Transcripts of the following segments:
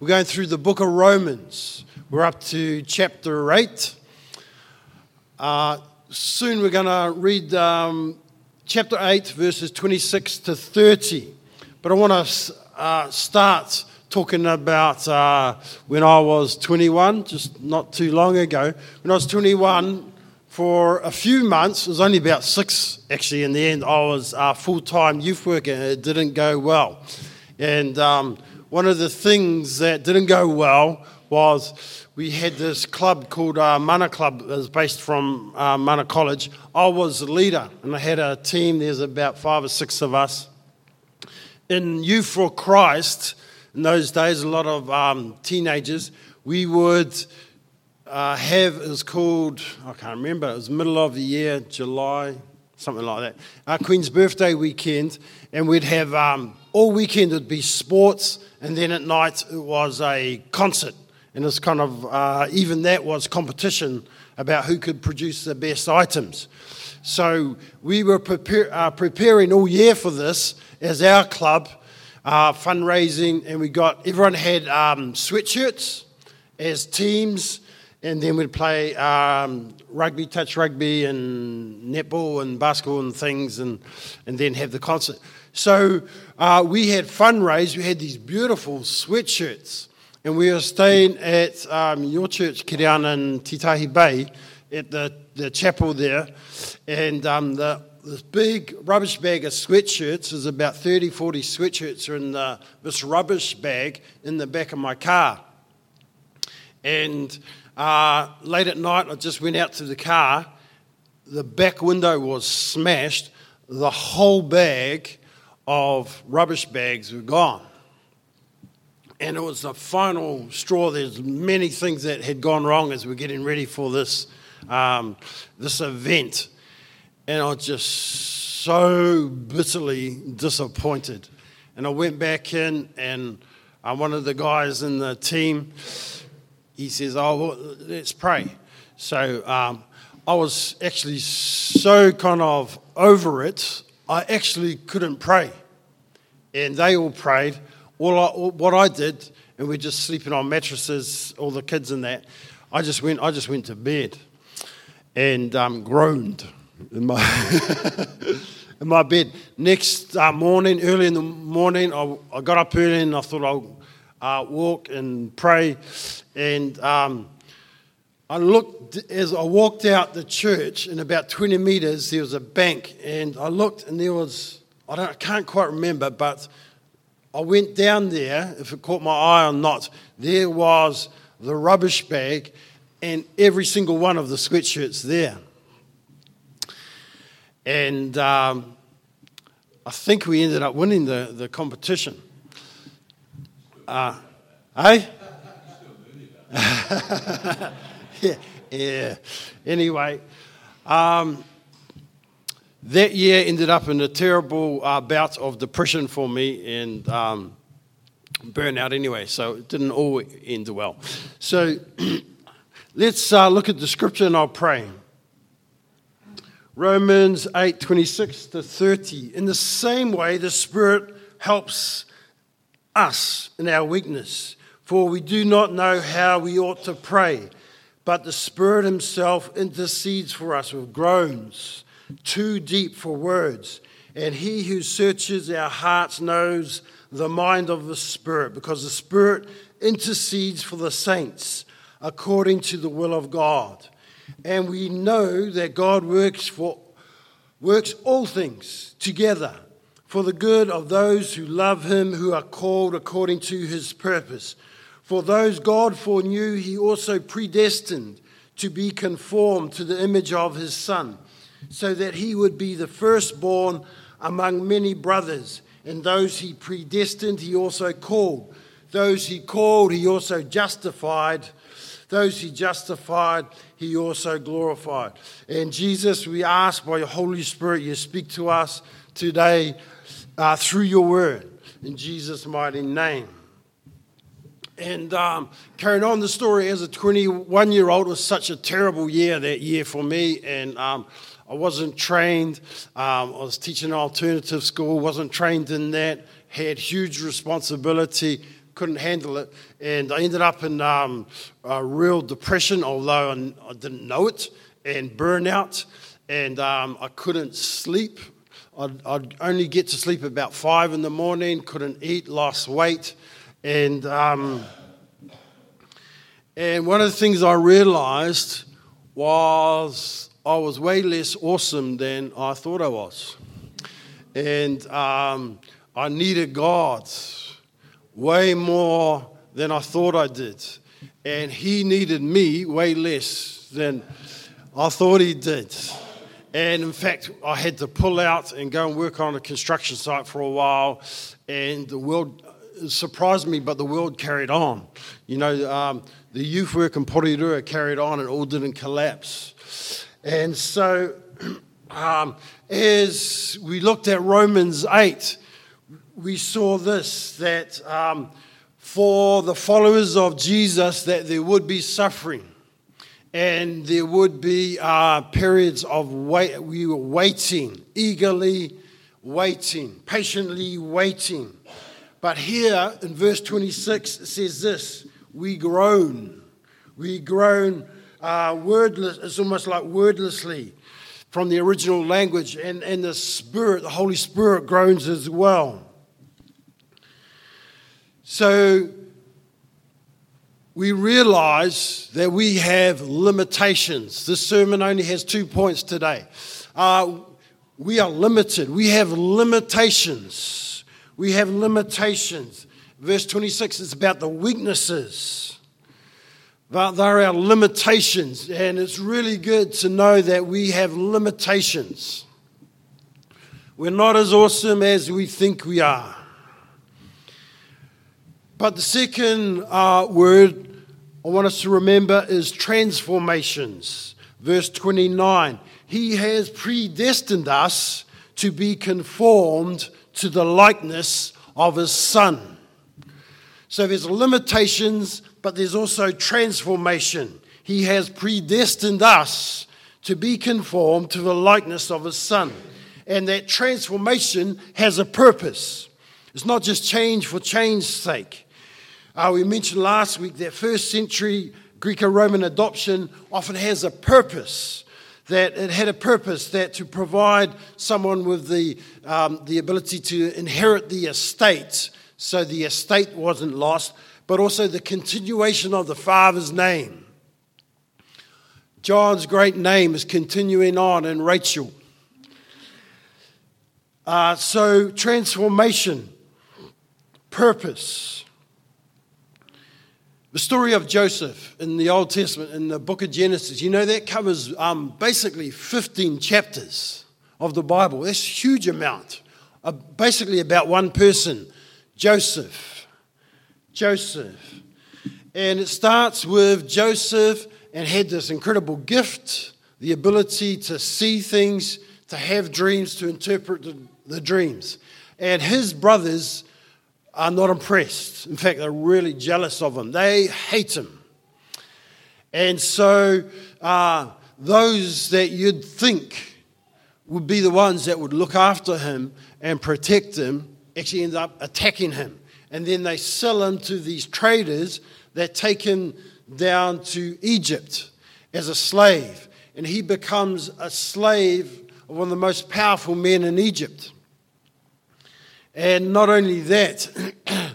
We're going through the book of Romans. We're up to chapter 8. Uh, soon we're going to read um, chapter 8, verses 26 to 30. But I want to uh, start talking about uh, when I was 21, just not too long ago. When I was 21, for a few months, it was only about six actually in the end, I was a full time youth worker and it didn't go well. And um, one of the things that didn't go well was we had this club called uh, Mana Club. It was based from uh, Mana College. I was the leader, and I had a team. There's about five or six of us. In Youth for Christ, in those days, a lot of um, teenagers, we would uh, have, it was called, I can't remember, it was middle of the year, July, something like that, our Queen's birthday weekend, and we'd have um, all weekend it'd be sports and then at night it was a concert. And it's kind of, uh, even that was competition about who could produce the best items. So we were prepare, uh, preparing all year for this as our club, uh, fundraising, and we got, everyone had um, sweatshirts as teams, and then we'd play um, rugby, touch rugby, and netball and basketball and things, and, and then have the concert. So uh, we had fundraised. We had these beautiful sweatshirts, and we were staying at um, your church, Kiriana, in Titahi Bay, at the, the chapel there, and um, the, this big rubbish bag of sweatshirts is about 30, 40 sweatshirts are in the, this rubbish bag in the back of my car. And uh, late at night, I just went out to the car. The back window was smashed. The whole bag of rubbish bags were gone. And it was the final straw. There's many things that had gone wrong as we're getting ready for this, um, this event. And I was just so bitterly disappointed. And I went back in, and uh, one of the guys in the team, he says, Oh, well, let's pray. So um, I was actually so kind of over it, I actually couldn't pray and they all prayed. All, I, what I did, and we're just sleeping on mattresses, all the kids and that. I just went. I just went to bed, and um, groaned in my in my bed. Next uh, morning, early in the morning, I, I, got up early and I thought I'll uh, walk and pray, and. Um, I looked as I walked out the church, in about 20 meters, there was a bank, and I looked, and there was I, don't, I can't quite remember, but I went down there, if it caught my eye or not, there was the rubbish bag and every single one of the sweatshirts there. And um, I think we ended up winning the, the competition. Uh, eh? yeah, yeah. Anyway, um, that year ended up in a terrible uh, bout of depression for me and um, burnout anyway, so it didn't all end well. So let's uh, look at the scripture and I'll pray. Romans 8 26 to 30. In the same way, the Spirit helps us in our weakness, for we do not know how we ought to pray, but the Spirit Himself intercedes for us with groans too deep for words. And he who searches our hearts knows the mind of the Spirit, because the Spirit intercedes for the saints according to the will of God. And we know that God works for works all things together for the good of those who love him who are called according to his purpose. For those God foreknew, he also predestined to be conformed to the image of his son so that he would be the firstborn among many brothers. And those he predestined, he also called. Those he called, he also justified. Those he justified, he also glorified. And Jesus, we ask by your Holy Spirit, you speak to us today uh, through your word. In Jesus' mighty name. And um, carrying on the story as a 21 year old was such a terrible year that year for me. And um, I wasn't trained. Um, I was teaching alternative school, wasn't trained in that, had huge responsibility, couldn't handle it. And I ended up in um, a real depression, although I, I didn't know it, and burnout. And um, I couldn't sleep. I'd, I'd, only get to sleep about five in the morning, couldn't eat, lost weight. And, um, and one of the things I realized was I was way less awesome than I thought I was. And um, I needed God way more than I thought I did. And He needed me way less than I thought He did. And in fact, I had to pull out and go and work on a construction site for a while. And the world surprised me, but the world carried on. You know, um, the youth work in Porirua carried on and all didn't collapse. And so, um, as we looked at Romans 8, we saw this that um, for the followers of Jesus that there would be suffering and there would be uh, periods of wait we were waiting eagerly waiting patiently waiting. But here in verse 26 it says this we groan. We groan uh, wordless it's almost like wordlessly from the original language. And, and the spirit the holy spirit groans as well. So we realize that we have limitations. This sermon only has two points today. Uh, we are limited. We have limitations. We have limitations. Verse 26 is about the weaknesses. But they're our limitations. And it's really good to know that we have limitations. We're not as awesome as we think we are. But the second uh, word I want us to remember is transformations. Verse 29 He has predestined us to be conformed to the likeness of His Son. So there's limitations, but there's also transformation. He has predestined us to be conformed to the likeness of His Son. And that transformation has a purpose. It's not just change for change's sake. Uh, we mentioned last week that first century Greco Roman adoption often has a purpose. That it had a purpose that to provide someone with the, um, the ability to inherit the estate, so the estate wasn't lost, but also the continuation of the father's name. John's great name is continuing on in Rachel. Uh, so, transformation, purpose. The story of Joseph in the Old Testament, in the book of Genesis, you know, that covers um, basically 15 chapters of the Bible. That's a huge amount. Uh, basically, about one person, Joseph. Joseph. And it starts with Joseph and had this incredible gift the ability to see things, to have dreams, to interpret the, the dreams. And his brothers are not impressed. In fact, they're really jealous of him. They hate him. And so, uh, those that you'd think would be the ones that would look after him and protect him actually end up attacking him. And then they sell him to these traders that take him down to Egypt as a slave. And he becomes a slave of one of the most powerful men in Egypt. And not only that,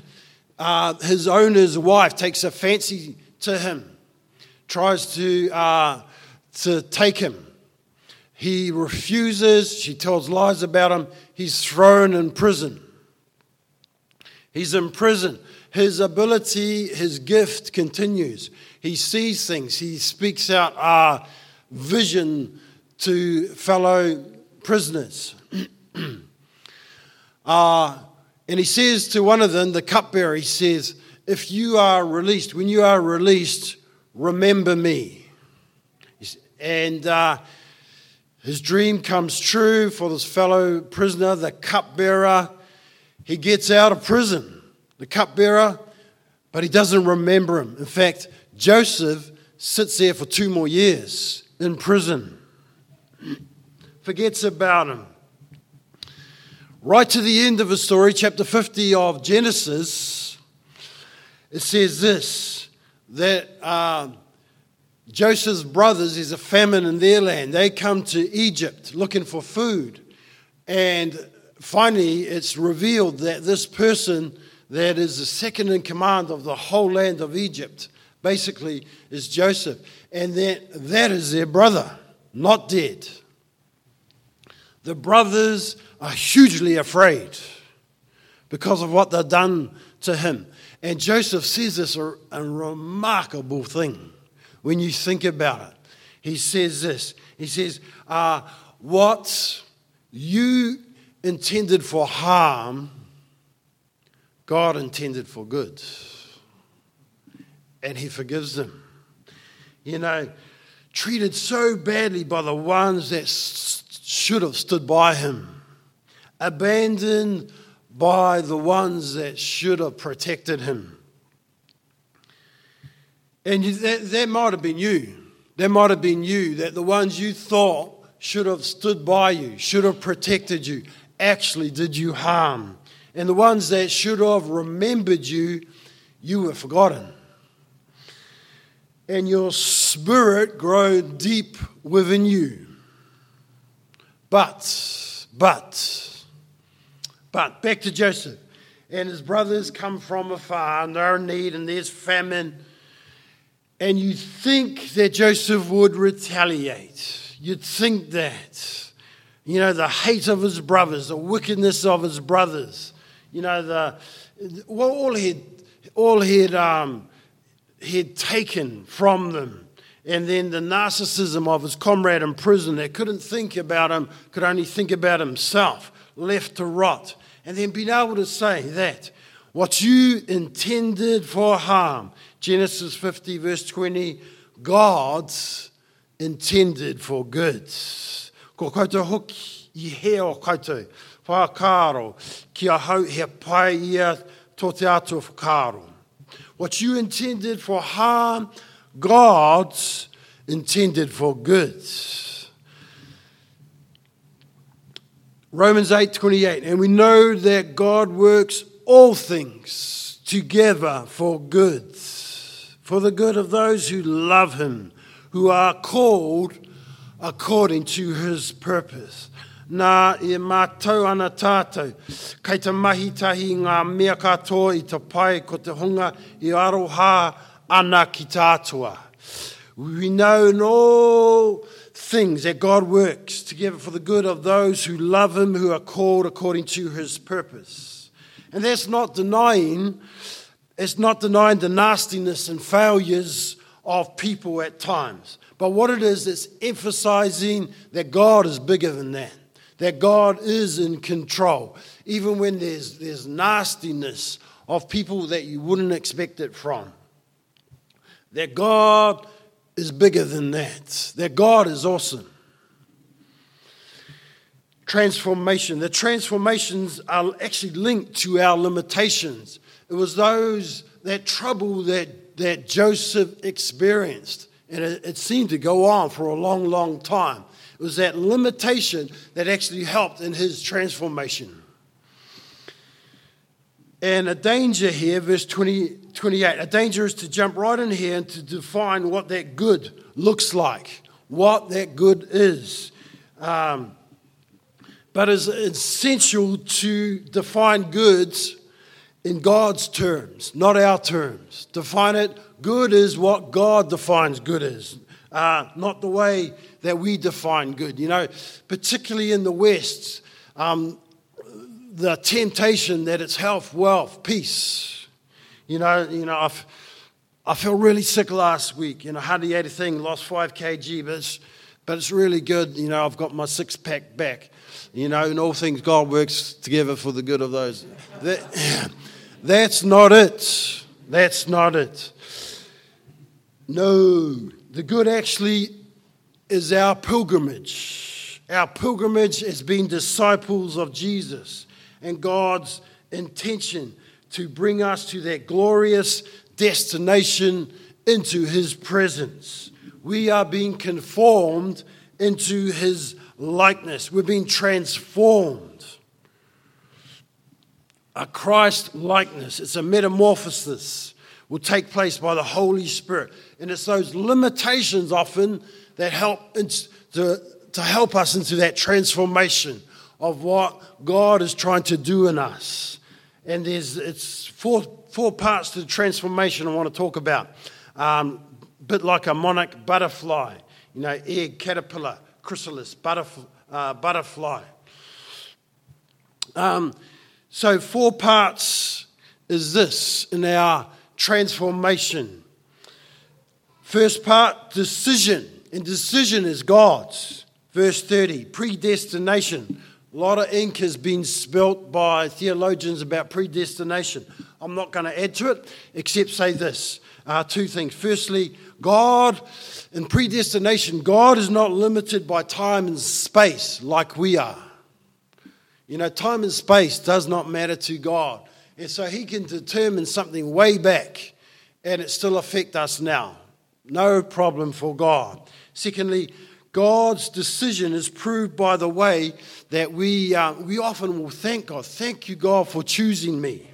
uh, his owner's wife takes a fancy to him, tries to, uh, to take him. He refuses, she tells lies about him, he's thrown in prison. He's in prison. His ability, his gift continues. He sees things, he speaks out our vision to fellow prisoners. Uh, and he says to one of them, the cupbearer, he says, If you are released, when you are released, remember me. And uh, his dream comes true for this fellow prisoner, the cupbearer. He gets out of prison, the cupbearer, but he doesn't remember him. In fact, Joseph sits there for two more years in prison, forgets about him. Right to the end of the story, chapter 50 of Genesis, it says this that uh, Joseph's brothers, there's a famine in their land. They come to Egypt looking for food. And finally, it's revealed that this person that is the second in command of the whole land of Egypt basically is Joseph. And that, that is their brother, not dead. The brothers are hugely afraid because of what they've done to him. And Joseph says this a, remarkable thing when you think about it. He says this He says, uh, What you intended for harm, God intended for good. And He forgives them. You know, treated so badly by the ones that should have stood by Him, abandoned by the ones that should have protected Him. And that, that might have been you. That might have been you, that the ones you thought should have stood by you, should have protected you, actually did you harm. And the ones that should have remembered you, you were forgotten. And your spirit grew deep within you. But, but, but, back to Joseph. And his brothers come from afar, and they're in need, and there's famine and you think that Joseph would retaliate. You'd think that. You know, the hate of his brothers, the wickedness of his brothers. You know, the, well, all he'd, all he'd, um, he'd taken from them. And then the narcissism of his comrade in prison that couldn't think about him, could only think about himself, left to rot. And then being able to say that what you intended for harm, Genesis 50, verse 20, God's intended for good. Ko koutou i koutou, whakaro, kia hau he pai ia tō te ato whakaro. What you intended for harm, God's intended for good. Romans 8:28 and we know that God works all things together for good for the good of those who love him, who are called according to his purpose. Nā e mātou ana tātou, kei te mahi tahi ngā mea katoa i te pai ko te hunga i aroha ana ki. We know in all things that God works together for the good of those who love him, who are called according to his purpose. And that's not denying it's not denying the nastiness and failures of people at times. But what it is, it's emphasizing that God is bigger than that, that God is in control. Even when there's, there's nastiness of people that you wouldn't expect it from, that God is bigger than that, that God is awesome. Transformation. The transformations are actually linked to our limitations. It was those, that trouble that, that Joseph experienced. And it, it seemed to go on for a long, long time. It was that limitation that actually helped in his transformation. And a danger here, verse 20, 28, a danger is to jump right in here and to define what that good looks like, what that good is. Um, but it's essential to define goods in God's terms, not our terms. Define it. Good is what God defines good is, uh, not the way that we define good. You know, particularly in the West, um, the temptation that it's health, wealth, peace. You know, you know, I've, I felt really sick last week. You know, hardly ate a thing, lost five kg, but it's, but it's really good. You know, I've got my six pack back. You know, and all things God works together for the good of those. That, That's not it. That's not it. No, the good actually is our pilgrimage. Our pilgrimage has been disciples of Jesus and God's intention to bring us to that glorious destination into His presence. We are being conformed into His likeness, we're being transformed a Christ likeness. It's a metamorphosis. will take place by the Holy Spirit. And it's those limitations often that help to, to help us into that transformation of what God is trying to do in us. And there's it's four, four parts to the transformation I want to talk about. Um, bit like a monarch butterfly, you know, egg, caterpillar, chrysalis, butterf- uh, butterfly. Um, so, four parts is this in our transformation. First part, decision. And decision is God's. Verse 30, predestination. A lot of ink has been spilt by theologians about predestination. I'm not going to add to it, except say this uh, two things. Firstly, God, in predestination, God is not limited by time and space like we are. You know, time and space does not matter to God. And so He can determine something way back and it still affect us now. No problem for God. Secondly, God's decision is proved by the way that we, uh, we often will thank God. Thank you, God, for choosing me.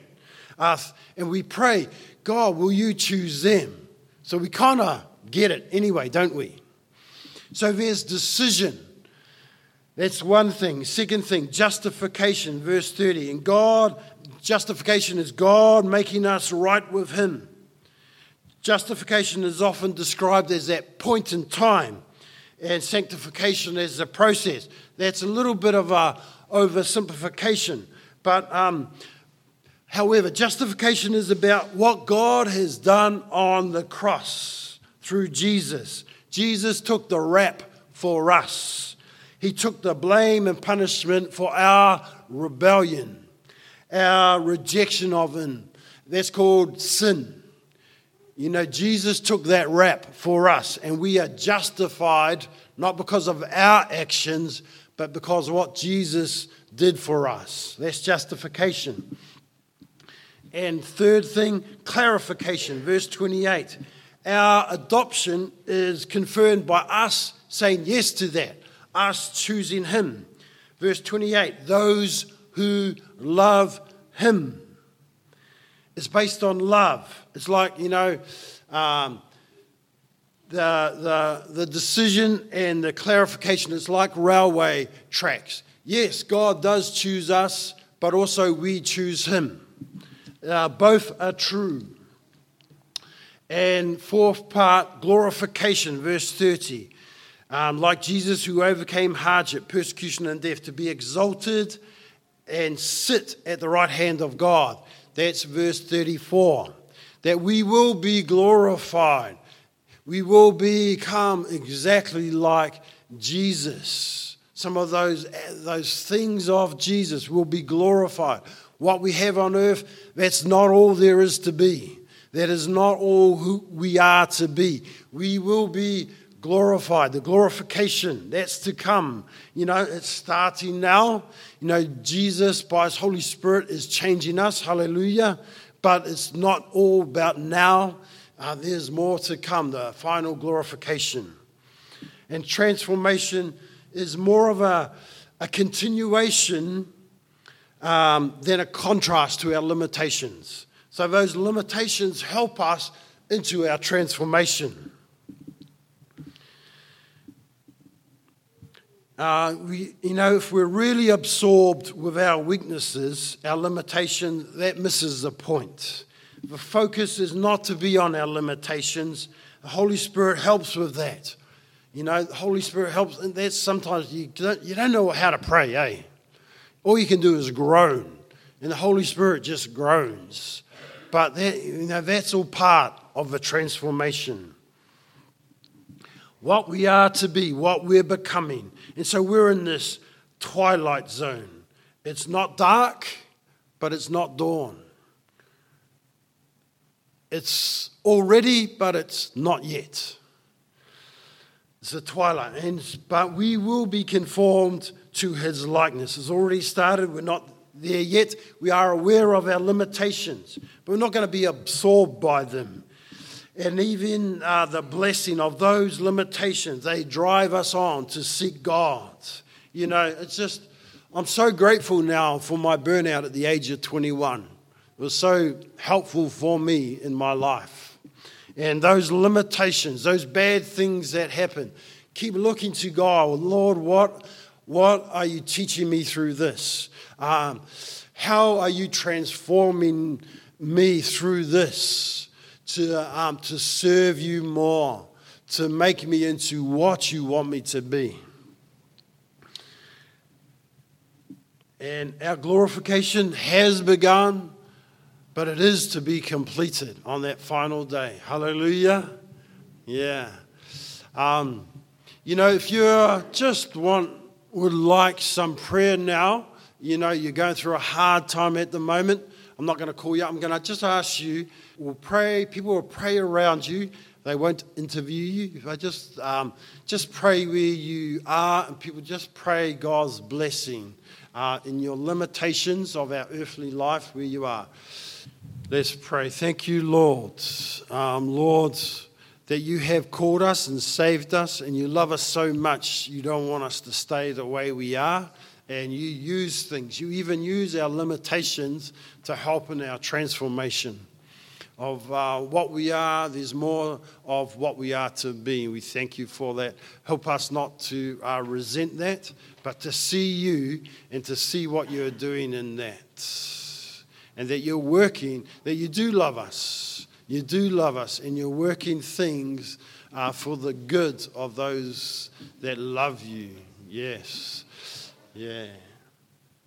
Uh, and we pray, God, will you choose them? So we kind of get it anyway, don't we? So there's decision. That's one thing. Second thing, justification, verse 30. And God, justification is God making us right with Him. Justification is often described as that point in time and sanctification is a process. That's a little bit of a oversimplification. But um, however, justification is about what God has done on the cross through Jesus. Jesus took the rap for us. He took the blame and punishment for our rebellion, our rejection of Him. That's called sin. You know, Jesus took that rap for us, and we are justified not because of our actions, but because of what Jesus did for us. That's justification. And third thing, clarification. Verse 28. Our adoption is confirmed by us saying yes to that, us choosing Him. Verse 28 those who love Him. It's based on love. It's like, you know, um, the, the, the decision and the clarification is like railway tracks. Yes, God does choose us, but also we choose Him. Uh, both are true. And fourth part, glorification, verse 30. Um, like Jesus who overcame hardship, persecution, and death, to be exalted and sit at the right hand of God. That's verse 34. That we will be glorified. We will become exactly like Jesus. Some of those, those things of Jesus will be glorified. What we have on earth, that's not all there is to be. That is not all who we are to be. We will be glorified. The glorification, that's to come. You know, it's starting now. You know, Jesus, by His Holy Spirit, is changing us. Hallelujah. But it's not all about now. Uh, there's more to come, the final glorification. And transformation is more of a, a continuation um, than a contrast to our limitations. So those limitations help us into our transformation. Uh, we, you know, if we're really absorbed with our weaknesses, our limitations, that misses the point. The focus is not to be on our limitations. The Holy Spirit helps with that. You know, the Holy Spirit helps, and that's sometimes you don't, you don't know how to pray, eh? All you can do is groan, and the Holy Spirit just groans. But that, you know, that's all part of the transformation what we are to be, what we're becoming. And so we're in this twilight zone. It's not dark, but it's not dawn. It's already, but it's not yet. It's a twilight. And, but we will be conformed to his likeness. It's already started. We're not there yet. We are aware of our limitations, but we're not going to be absorbed by them and even uh, the blessing of those limitations, they drive us on to seek God. You know, it's just, I'm so grateful now for my burnout at the age of 21. It was so helpful for me in my life. And those limitations, those bad things that happen, keep looking to God. Lord, what, what are you teaching me through this? Um, how are you transforming me through this to, um, to serve you more, to make me into what you want me to be? And our glorification has begun, but it is to be completed on that final day. Hallelujah. Yeah. Um, you know, if you just want, would like some prayer now, you know, you're going through a hard time at the moment, I'm not going to call you. I'm going to just ask you. We'll pray. People will pray around you. They won't interview you. I just um, just pray where you are, and people just pray God's blessing uh, in your limitations of our earthly life where you are. Let's pray. Thank you, Lord. Um, Lord, that you have called us and saved us, and you love us so much, you don't want us to stay the way we are. And you use things, you even use our limitations to help in our transformation of uh, what we are. There's more of what we are to be. We thank you for that. Help us not to uh, resent that, but to see you and to see what you're doing in that. And that you're working, that you do love us. You do love us, and you're working things uh, for the good of those that love you. Yes. Yeah.